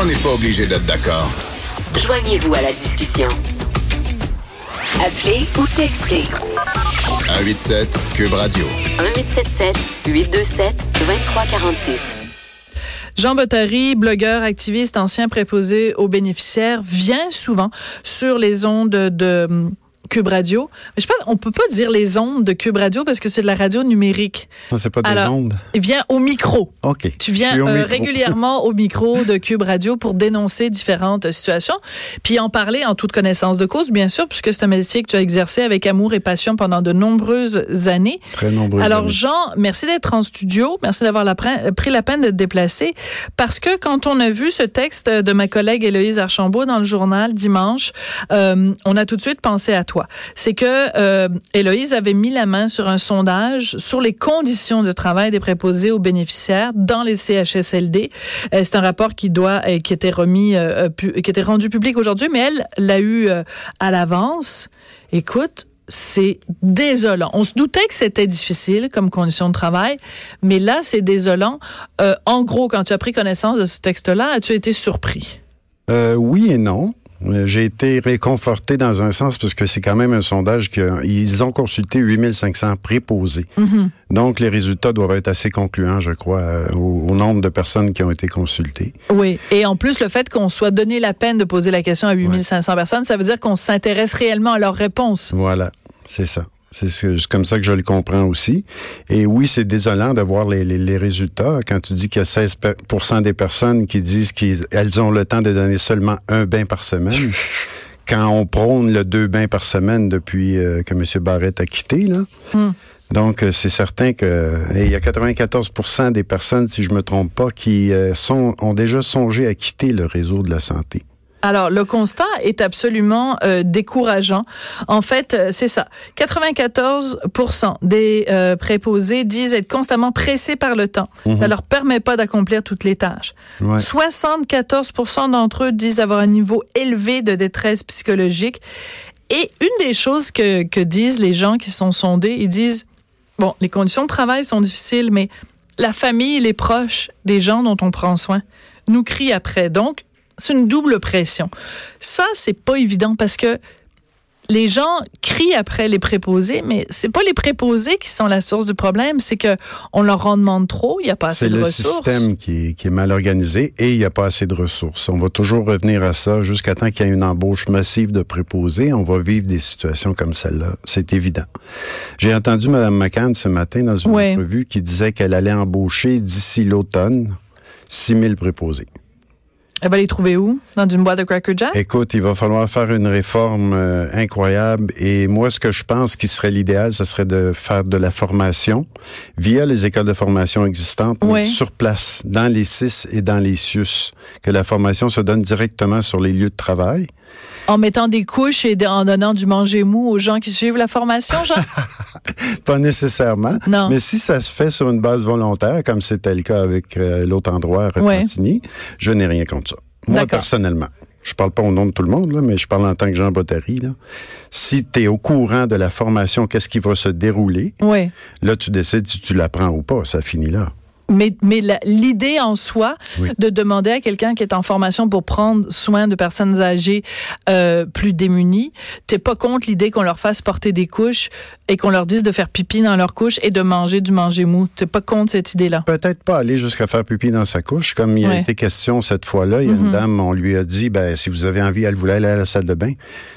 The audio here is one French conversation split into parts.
On n'est pas obligé d'être d'accord. Joignez-vous à la discussion. Appelez ou textez. 187 Cube Radio. 1877 827 2346. Jean Bottary, blogueur, activiste, ancien préposé aux bénéficiaires, vient souvent sur les ondes de Cube Radio. Mais je pense on peut pas dire les ondes de Cube Radio parce que c'est de la radio numérique. C'est pas des Alors, ondes. Il vient au micro. OK. Tu viens au euh, régulièrement au micro de Cube Radio pour dénoncer différentes situations, puis en parler en toute connaissance de cause, bien sûr, puisque c'est un métier que tu as exercé avec amour et passion pendant de nombreuses années. Très nombreux. Alors Jean, merci d'être en studio, merci d'avoir pris la peine de te déplacer, parce que quand on a vu ce texte de ma collègue Héloïse Archambault dans le journal dimanche, euh, on a tout de suite pensé à toi. C'est que euh, Héloïse avait mis la main sur un sondage sur les conditions de travail des préposés aux bénéficiaires dans les CHSLD. Euh, c'est un rapport qui doit, euh, qui était remis, euh, qui était rendu public aujourd'hui, mais elle l'a eu à l'avance. Écoute, c'est désolant. On se doutait que c'était difficile comme condition de travail, mais là, c'est désolant. En gros, quand tu as pris connaissance de ce texte-là, as-tu été surpris? Oui et non. Euh, J'ai été réconforté dans un sens parce que c'est quand même un sondage qu'ils ont consulté 8500 préposés. Donc, les résultats doivent être assez concluants, je crois, euh, au, au nombre de personnes qui ont été consultées. Oui. Et en plus, le fait qu'on soit donné la peine de poser la question à 8500 personnes, ça veut dire qu'on s'intéresse réellement à leurs réponses. Voilà, c'est ça. C'est ce- c'est comme ça que je le comprends aussi. Et oui, c'est désolant de voir les, les- les résultats quand tu dis qu'il y a 16 per- des personnes qui disent qu'elles ont le temps de donner seulement un bain par semaine. quand on prône le deux bains par semaine depuis euh, que M. Barrett a quitté, là. Donc, euh, c'est certain que et il y a 94% des personnes, si je me trompe pas, qui euh, sont ont déjà songé à quitter le réseau de la santé. Alors, le constat est absolument euh, décourageant. En fait, euh, c'est ça. 94% des euh, préposés disent être constamment pressés par le temps. Ça leur permet pas d'accomplir toutes les tâches. Ouais. 74 d'entre eux disent avoir un niveau élevé de détresse psychologique. Et une des choses que, que disent les gens qui sont sondés, ils disent, bon, les conditions de travail sont difficiles, mais la famille, les proches des gens dont on prend soin nous crient après. Donc, c'est une double pression. Ça, c'est pas évident parce que les gens crient après les préposés, mais c'est pas les préposés qui sont la source du problème, c'est que on leur en demande trop, il y a pas assez C'est de le ressources. système qui est, qui est mal organisé et il n'y a pas assez de ressources. On va toujours revenir à ça jusqu'à temps qu'il y ait une embauche massive de préposés. On va vivre des situations comme celle-là. C'est évident. J'ai entendu Mme McCann ce matin dans une entrevue qui disait qu'elle allait embaucher d'ici l'automne 6 000 préposés. Elle va les trouver où? Dans une boîte de Cracker Jack? Écoute, il va falloir faire une réforme euh, incroyable et moi, ce que je pense qui serait l'idéal, ce serait de faire de la formation via les écoles de formation existantes, mais Oui. sur place, dans les CIS et dans les CIUS, que la formation se donne directement sur les lieux de travail. En mettant des couches et en donnant du manger mou aux gens qui suivent la formation, Jean? Pas nécessairement, Non. mais si ça se fait sur une base volontaire, comme c'était le cas avec euh, l'autre endroit à Ouais. Repentigny, je n'ai rien contre ça. Moi, personnellement. Je parle pas au nom de tout le monde, là, mais je parle en tant que Jean Bottary. Là. Si tu es au courant de la formation, qu'est-ce qui va se dérouler, oui. là, tu décides si tu l'apprends ou pas. Ça finit là. Mais, mais l'idée en soi Oui. de demander à quelqu'un qui est en formation pour prendre soin de personnes âgées euh, plus démunies, t'es pas contre l'idée qu'on leur fasse porter des couches et qu'on leur dise de faire pipi dans leurs couches et de manger du manger mou? T'es pas contre cette idée-là? Peut-être pas aller jusqu'à faire pipi dans sa couche, comme il a Ouais. été question cette fois-là. Il y a une dame, on lui a dit, ben, si vous avez envie, elle voulait aller à la salle de bain.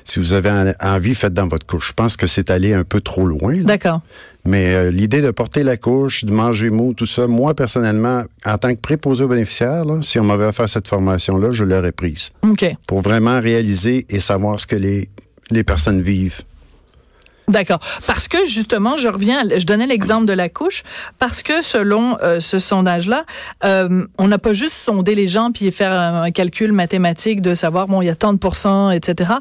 Si vous avez en- envie, faites dans votre couche. Je pense que c'est aller un peu trop loin. D'accord. Mais euh, l'idée de porter la couche, de manger mou, tout ça, moi, personnellement, en tant que préposé aux bénéficiaires, là, si on m'avait offert cette formation-là, je l'aurais prise. OK. Pour vraiment réaliser et savoir ce que les, les personnes vivent. D'accord. Parce que justement, je reviens, je donnais l'exemple de la couche, parce que selon euh, ce sondage-là, euh, on n'a pas juste sondé les gens puis faire un, un calcul mathématique de savoir bon, il y a tant de pourcents, etc.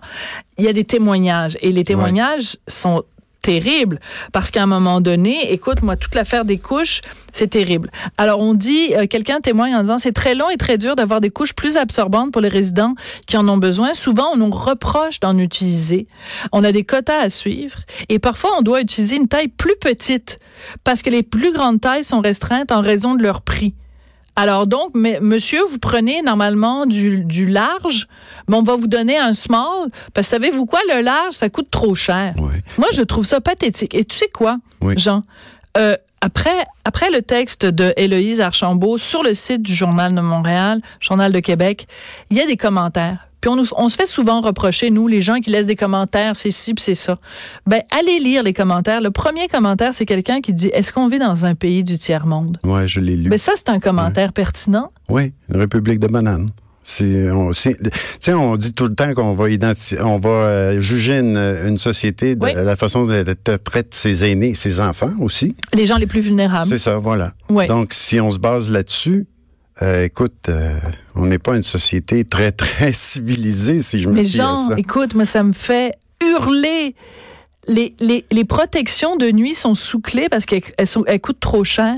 Il y a des témoignages et les témoignages sont terribles parce qu'à un moment donné, écoute, moi, toute l'affaire des couches, c'est terrible. Alors, on dit, euh, quelqu'un témoigne en disant, c'est très long et très dur d'avoir des couches plus absorbantes pour les résidents qui en ont besoin. Souvent, on nous reproche d'en utiliser. On a des quotas à suivre et parfois, on doit utiliser une taille plus petite parce que les plus grandes tailles sont restreintes en raison de leur prix. Alors donc, mais, monsieur, vous prenez normalement du, du large, mais on va vous donner un small, parce que savez-vous quoi, le large, ça coûte trop cher. Oui. Moi, je trouve ça pathétique. Et tu sais quoi, Oui. Jean? Euh, après, après le texte de Héloïse Archambault sur le site du Journal de Montréal, Journal de Québec, il y a des commentaires. Puis on, nous- on se fait souvent reprocher, nous, les gens qui laissent des commentaires, c'est ci, c'est ça. Ben, allez lire les commentaires. Le premier commentaire, c'est quelqu'un qui dit, est-ce qu'on vit dans un pays du tiers-monde? Ouais, je l'ai lu. Ben, ça, c'est un commentaire pertinent. Oui, une république de bananes. C'est, on, dit tout le temps qu'on va identifier, on va euh, juger une, une société de Oui. la façon dont elle traite ses aînés, ses enfants aussi. Les gens les plus vulnérables. C'est ça, voilà. Donc, si on se base là-dessus, euh, écoute, euh, on n'est pas une société très, très civilisée, si je me Mais Jean, ça. écoute, moi, ça me fait hurler. Les, les, les protections de nuit sont sous clé parce qu'elles elles sont, elles coûtent trop cher.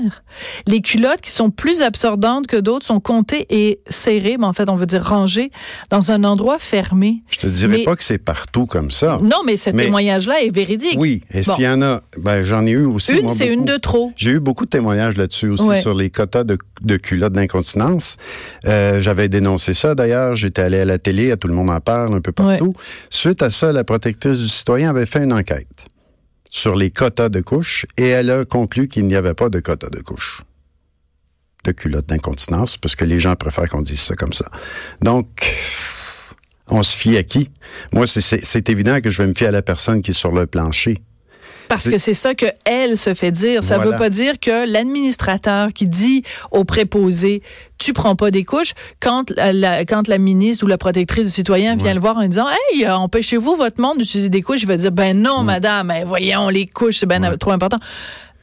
Les culottes qui sont plus absorbantes que d'autres sont comptées et serrées, mais en fait, on veut dire rangées dans un endroit fermé. Je te dirais mais- pas que c'est partout comme ça. Non, mais ce témoignage-là est véridique. Oui, et Bon. s'il y en a, ben, j'en ai eu aussi. Une, c'est une de trop. J'ai eu beaucoup de témoignages là-dessus aussi Ouais. sur les quotas de, de culottes d'incontinence. Euh, J'avais dénoncé ça d'ailleurs. J'étais allé à la télé, à tout le monde en parle un peu partout. Suite à ça, la protectrice du citoyen avait fait une enquête sur les quotas de couches et elle a conclu qu'il n'y avait pas de quotas de couches de culottes d'incontinence parce que les gens préfèrent qu'on dise ça comme ça. Donc, on se fie à qui? Moi, c'est évident que je vais me fier à la personne qui est sur le plancher. Parce que c'est ça que elle se fait dire. Ça Voilà. veut pas dire que l'administrateur qui dit au préposé tu prends pas des couches quand la, quand la ministre ou la protectrice du citoyen vient le voir en disant hey euh, empêchez-vous votre monde d'utiliser des couches il va dire ben non madame eh, voyons les couches c'est ben trop important.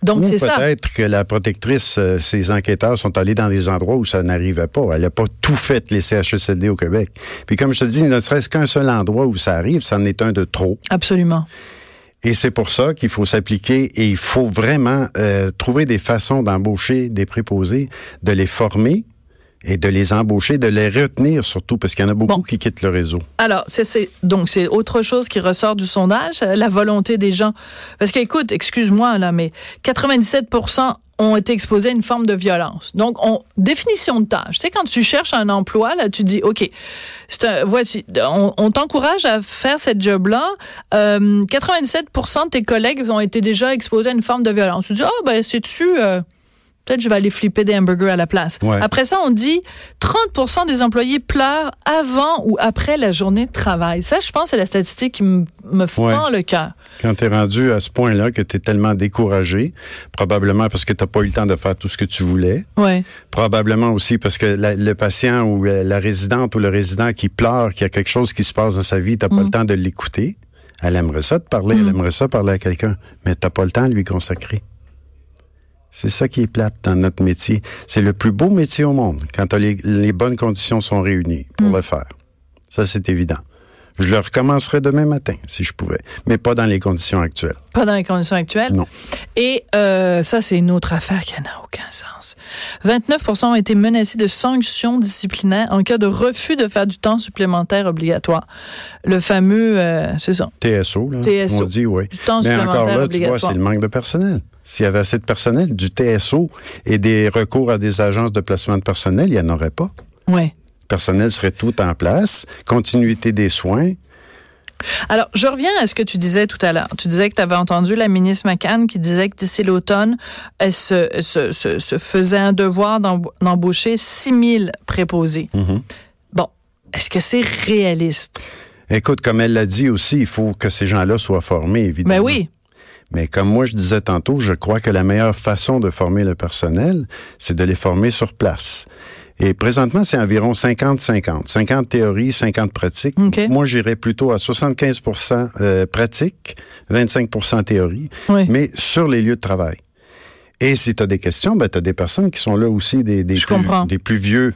Donc c'est ça. peut-être que la protectrice, euh, ses enquêteurs sont allés dans des endroits où ça n'arrivait pas. Elle n'a pas tout fait les CHSLD au Québec. Puis comme je te dis, ne serait-ce qu'un seul endroit où ça arrive, ça en est un de trop. Absolument. Et c'est pour ça qu'il faut s'appliquer et il faut vraiment euh, trouver des façons d'embaucher des préposés, de les former et de les embaucher, de les retenir surtout, parce qu'il y en a beaucoup Bon. qui quittent le réseau. Alors, c'est, donc c'est autre chose qui ressort du sondage, euh, la volonté des gens. Parce que, écoute, excuse-moi, là, mais 97% ont été exposés à une forme de violence. Donc, on, définition de tâche. Tu sais, quand tu cherches un emploi, là, tu dis, OK, un, voici, on, on t'encourage à faire cette job-là. Euh, 97% de tes collègues ont été déjà exposés à une forme de violence. Tu dis, ah, ben, c'est-tu... euh, Peut-être je vais aller flipper des hamburgers à la place. Ouais. Après ça, on dit 30% des employés pleurent avant ou après la journée de travail. Ça, je pense, c'est la statistique qui me me fend le cœur. Quand tu es rendu à ce point-là que tu es tellement découragé, probablement parce que tu n'as pas eu le temps de faire tout ce que tu voulais, Ouais. Probablement aussi parce que la- le patient ou la, la résidente ou le résident qui pleure, qu'il y a quelque chose qui se passe dans sa vie, t'as pas le temps de l'écouter. Elle aimerait ça te parler, elle aimerait ça parler à quelqu'un, mais t'as pas le temps de lui consacrer. C'est ça qui est plate dans notre métier. C'est le plus beau métier au monde quand les, les bonnes conditions sont réunies pour le faire. Ça, c'est évident. Je le recommencerai demain matin, si je pouvais, mais pas dans les conditions actuelles. Pas dans les conditions actuelles? Non. Et euh, ça, c'est une autre affaire qui n'a aucun sens. 29% ont été menacés de sanctions disciplinaires en cas de refus de faire du temps supplémentaire obligatoire. Le fameux, euh, c'est ça, TSO, là. TSO. On dit, oui. du temps Mais supplémentaire encore là, tu vois, c'est le manque de personnel. S'il y avait assez de personnel, du TSO et des recours à des agences de placement de personnel, il n'y en aurait pas. ouais. Le personnel serait tout en place, continuité des soins. Alors, je reviens à ce que tu disais tout à l'heure. Tu disais que tu avais entendu la ministre McCann qui disait que d'ici l'automne, elle se, se, se, se faisait un devoir d'emb- d'embaucher 6 000 préposés. Mm-hmm. Bon, est-ce que c'est réaliste? Écoute, comme elle l'a dit aussi, il faut que ces gens-là soient formés, évidemment. Ben oui. Mais comme moi je disais tantôt, je crois que la meilleure façon de former le personnel, c'est de les former sur place. Et présentement, c'est environ 50-50. 50 théories, 50 pratiques. OK. Moi, j'irais plutôt à 75% euh, pratique, 25% théorie, Oui. mais sur les lieux de travail. Et si tu as des questions, ben, tu as des personnes qui sont là aussi, des, des, plus, des plus vieux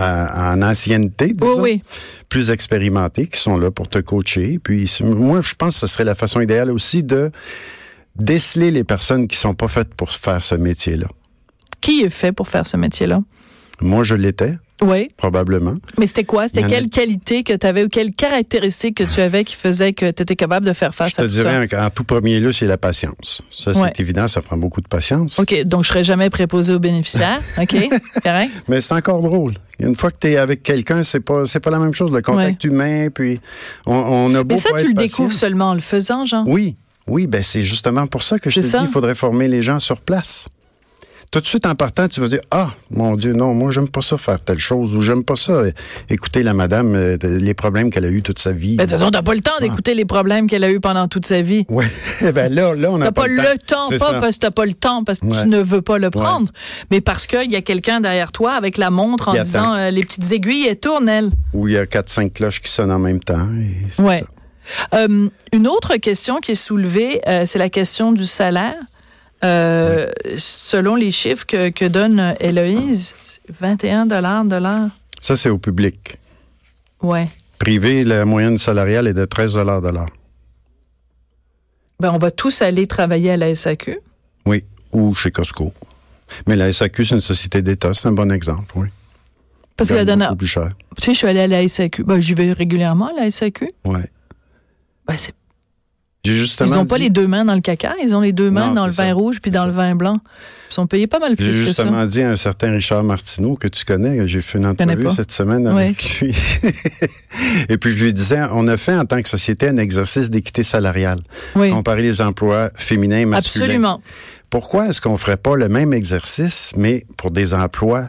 euh, en ancienneté, disons, oui. plus expérimentés, qui sont là pour te coacher. Puis moi, je pense que ce serait la façon idéale aussi de déceler les personnes qui sont pas faites pour faire ce métier-là. Qui est fait pour faire ce métier-là? Moi, je l'étais, Oui. probablement. Mais c'était quoi? C'était en a- quelle qualité que tu avais ou quelle caractéristique que tu avais qui faisait que tu étais capable de faire face Je te à tout dirais, en, tout premier lieu, c'est la patience. Ça, c'est Ouais. évident, ça prend beaucoup de patience. ça? OK, donc je serais jamais préposé aux bénéficiaires. OK, correct? Mais c'est encore drôle. Une fois que tu es avec quelqu'un, c'est pas c'est pas la même chose. Le contact humain, puis on, on a beau Mais ça, tu le patient. découvres seulement en le faisant, Jean. Oui, oui, ben c'est justement pour ça que je te dis qu'il faudrait former les gens sur place. Tout de suite en partant, tu vas dire ah mon Dieu non, moi j'aime pas ça faire telle chose ou j'aime pas ça écouter la madame euh, les problèmes qu'elle a eu toute sa vie. Mais de toute façon, t'as pas le temps d'écouter les problèmes qu'elle a eu pendant toute sa vie. Ouais, ben là là on a pas, le temps, C'est pas ça. parce que t'as pas le temps, parce que Ouais. tu ne veux pas le prendre, mais parce qu'il y a quelqu'un derrière toi avec la montre en disant euh, les petites aiguilles, elles tournent, elles. Où il y a quatre cinq cloches qui sonnent en même temps. et Ouais. ça. Euh, une autre question qui est soulevée, euh, c'est la question du salaire. Euh, Selon les chiffres que, que donne Héloïse, c'est 21 dollars de l'heure. Ça c'est au public. Ouais. Privé, la moyenne salariale est de 13 de l'heure. Ben, on va tous aller travailler à la SAQ. Oui, ou chez Costco. Mais la SAQ, c'est une société d'État, c'est un bon exemple, oui. Parce que la dernière, plus cher. tu sais, je suis allée à la SAQ. Ben, j'y vais régulièrement à la SAQ. Ouais. Ben, c'est J'ai Ils n'ont pas dit- les deux mains dans le caca, ils ont les deux mains Non, dans le vin rouge puis dans le vin blanc. Ils sont payés pas mal plus J'ai que ça. justement dit à un certain Richard Martineau que tu connais, j'ai fait une entrevue cette semaine avec lui. Et puis je lui disais, on a fait en tant que société un exercice d'équité salariale. Oui, Comparer les emplois féminins et masculins. absolument. Pourquoi est-ce qu'on ferait pas le même exercice, mais pour des emplois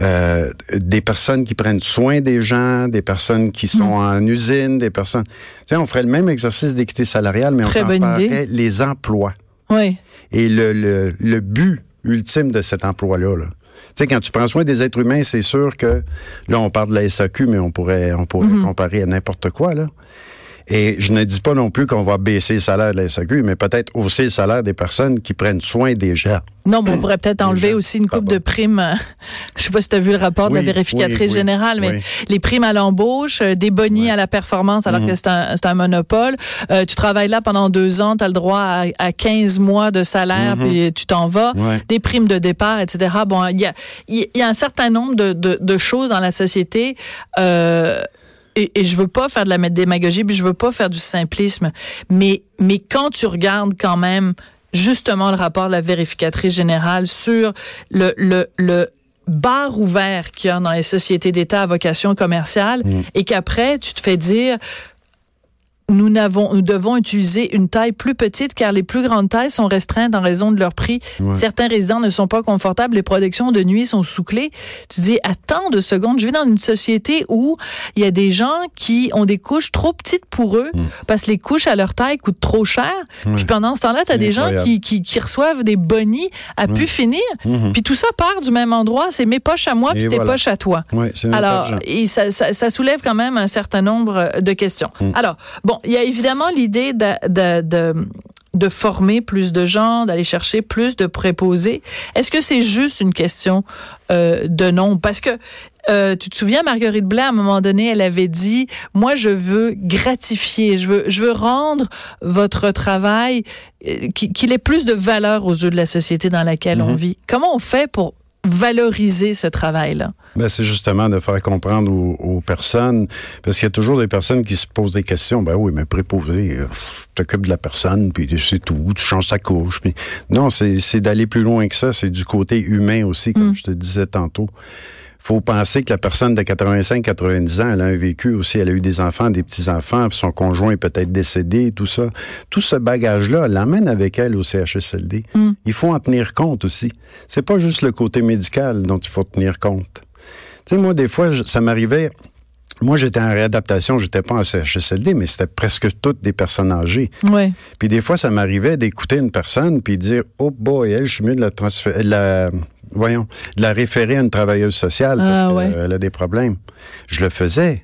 euh, des personnes qui prennent soin des gens, des personnes qui sont Hmm. en usine, des personnes. Tu sais, on ferait le même exercice d'équité salariale, mais Très on comparerait les emplois Oui, et le, le, le but ultime de cet emploi-là. là. Tu sais, quand tu prends soin des êtres humains, c'est sûr que là, on parle de la SAQ, mais on pourrait, on pourrait Mhm. comparer à n'importe quoi, là. Et je ne dis pas non plus qu'on va baisser le salaire de la SAQ, mais peut-être hausser le salaire des personnes qui prennent soin des gens. Non, mais on pourrait peut-être enlever gens. aussi une coupe de primes. Je sais pas si tu as vu le rapport de la vérificatrice oui, oui, générale, mais les primes à l'embauche, euh, des bonnies à la performance alors Mhm. que c'est un, un monopole. Euh, tu travailles là pendant deux ans, tu as le droit à, à 15 mois de salaire, puis tu t'en vas. Des primes de départ, etc. Bon, il y a, y a un certain nombre de, de, de choses dans la société. Euh, et, et je veux pas faire de la démagogie, puis je veux pas faire du simplisme, mais mais quand tu regardes quand même justement le rapport de la vérificatrice générale sur le le le bar ouvert qu'il y a dans les sociétés d'État à vocation commerciale et qu'après tu te fais dire nous, n'avons, nous devons utiliser une taille plus petite car les plus grandes tailles sont restreintes en raison de leur prix. Ouais. Certains résidents ne sont pas confortables, les protections de nuit sont sous clé. Tu dis, attends deux secondes, je vis dans une société où il y a des gens qui ont des couches trop petites pour eux parce que les couches à leur taille coûtent trop cher. Puis pendant ce temps-là, tu as des gens qui, qui, qui reçoivent des bonnies à pu finir. Puis tout ça part du même endroit, c'est mes poches à moi Et puis tes poches à toi. Alors, et ça, ça, ça soulève quand même un certain nombre de questions. Mm. Alors, bon, il y a évidemment l'idée de, de, de, de former plus de gens, d'aller chercher plus de préposés. Est-ce que c'est juste une question euh, de nombre? Parce que euh, tu te souviens, Marguerite Blais, à un moment donné, elle avait dit, moi, je veux gratifier, je veux, je veux rendre votre travail, euh, qui- qu'il ait plus de valeur aux yeux de la société dans laquelle Mm-hmm. on vit. Comment on fait pour valoriser ce travail-là? Ben, c'est justement de faire comprendre aux, aux personnes, parce qu'il y a toujours des personnes qui se posent des questions. Ben oui, mais préposé, euh, t'occupes de la personne, puis c'est tout, tu changes sa couche. Puis... Non, c'est c'est d'aller plus loin que ça. C'est du côté humain aussi, comme je te disais tantôt. Faut penser que la personne de 85-90 ans, elle a un vécu aussi, elle a eu des enfants, des petits-enfants, puis son conjoint est peut-être décédé, tout ça. Tout ce bagage-là, elle l'emmène avec elle au CHSLD. Il faut en tenir compte aussi. C'est pas juste le côté médical dont il faut tenir compte. Tu sais, moi, des fois, je- ça m'arrivait... Moi, j'étais en réadaptation, j'étais pas en CHSLD, mais c'était presque toutes des personnes âgées. Oui. Puis des fois, ça m'arrivait d'écouter une personne puis de dire oh boy, elle, je suis mieux de la transférer, de la, voyons, de la référer à une travailleuse sociale parce Ah, ouais. qu'elle a des problèmes. Je le faisais.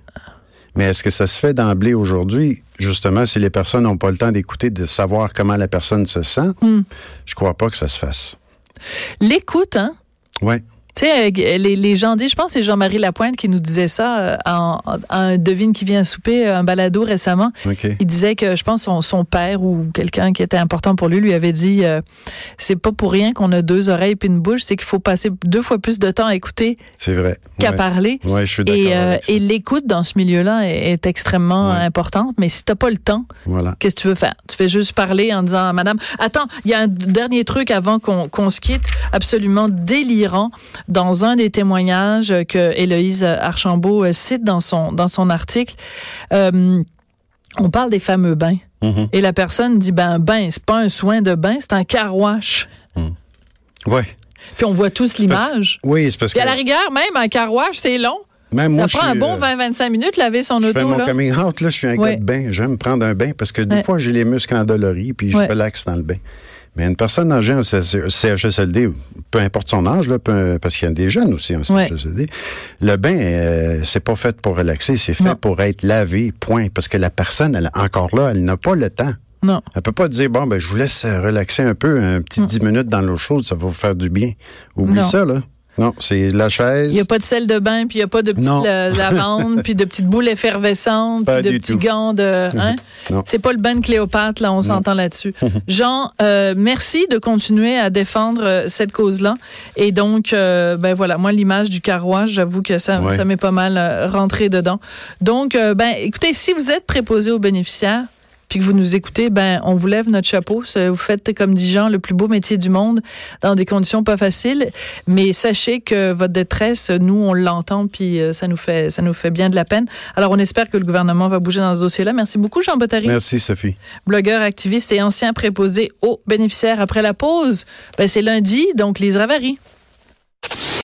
Mais est-ce que ça se fait d'emblée aujourd'hui? Justement, si les personnes n'ont pas le temps d'écouter, de savoir comment la personne se sent, Hmm. je crois pas que ça se fasse. L'écoute, hein? Ouais. Tu sais, euh, les, les gens disent, je pense que c'est Jean-Marie Lapointe qui nous disait ça euh, en, en, un devine qui vient souper, un balado récemment. Il disait que je pense son, son père ou quelqu'un qui était important pour lui lui avait dit euh, c'est pas pour rien qu'on a deux oreilles puis une bouche, c'est qu'il faut passer deux fois plus de temps à écouter qu'à Ouais. parler. Ouais, je suis Et, euh, et l'écoute dans ce milieu-là est, est extrêmement Ouais. importante. Mais si t'as pas le temps, Voilà. qu'est-ce que tu veux faire? Tu fais juste parler en disant madame, attends, il y a un dernier truc avant qu'on qu'on se quitte, absolument délirant, dans un des témoignages que Héloïse Archambault euh, cite dans son, dans son article. Euh, on parle des fameux bains. Mhm. Et la personne dit, ben, un bain, c'est pas un soin de bain, c'est un carouage. Ouais. Puis on voit tous parce- l'image. Oui, c'est parce que Puis à la rigueur, même un carouage, c'est long. même moi, ça je prend un bon euh, 20-25 minutes laver son Je fais auto. mon Là. coming out, là, je suis un Ouais. gars de bain. J'aime prendre un bain parce que des Ouais. fois, j'ai les muscles endoloris, puis je Ouais. relaxe dans le bain. Mais une personne âgée en CHSLD, peu importe son âge, là, peu- parce qu'il y a des jeunes aussi en Ouais. CHSLD, le bain, euh, c'est pas fait pour relaxer, c'est fait Non. pour être lavé, point. Parce que la personne, elle, encore là, elle n'a pas le temps. Non. Elle peut pas dire, bon, ben, je vous laisse relaxer un peu, un petit 10 minutes dans l'eau chaude, ça va vous faire du bien. Oublie Mm. Non. ça, là. Non, c'est la chaise. Il n'y a pas de sel de bain, puis il n'y a pas de petites Non. la- lavandes, puis de petites boules effervescentes, puis de petits tout. gants de... Hein? Non. C'est pas le bain de Cléopâtre, là, on s'entend là-dessus. Jean, euh, merci de continuer à défendre euh, cette cause-là. Et donc, euh, ben voilà, moi, l'image du carouage, j'avoue que ça, Ouais. ça m'est pas mal rentré dedans. Donc, euh, ben, écoutez, si vous êtes préposé aux bénéficiaires, puis que vous nous écoutez, ben on vous lève notre chapeau. Vous faites, comme dit Jean, le plus beau métier du monde dans des conditions pas faciles. Mais sachez que votre détresse, nous, on l'entend, puis euh, ça nous fait ça nous fait bien de la peine. Alors, on espère que le gouvernement va bouger dans ce dossier-là. Merci beaucoup, Jean Bottary, Merci, Sophie. blogueur, activiste et ancien préposé aux bénéficiaires. Après la pause, ben, c'est lundi, donc les Ravary.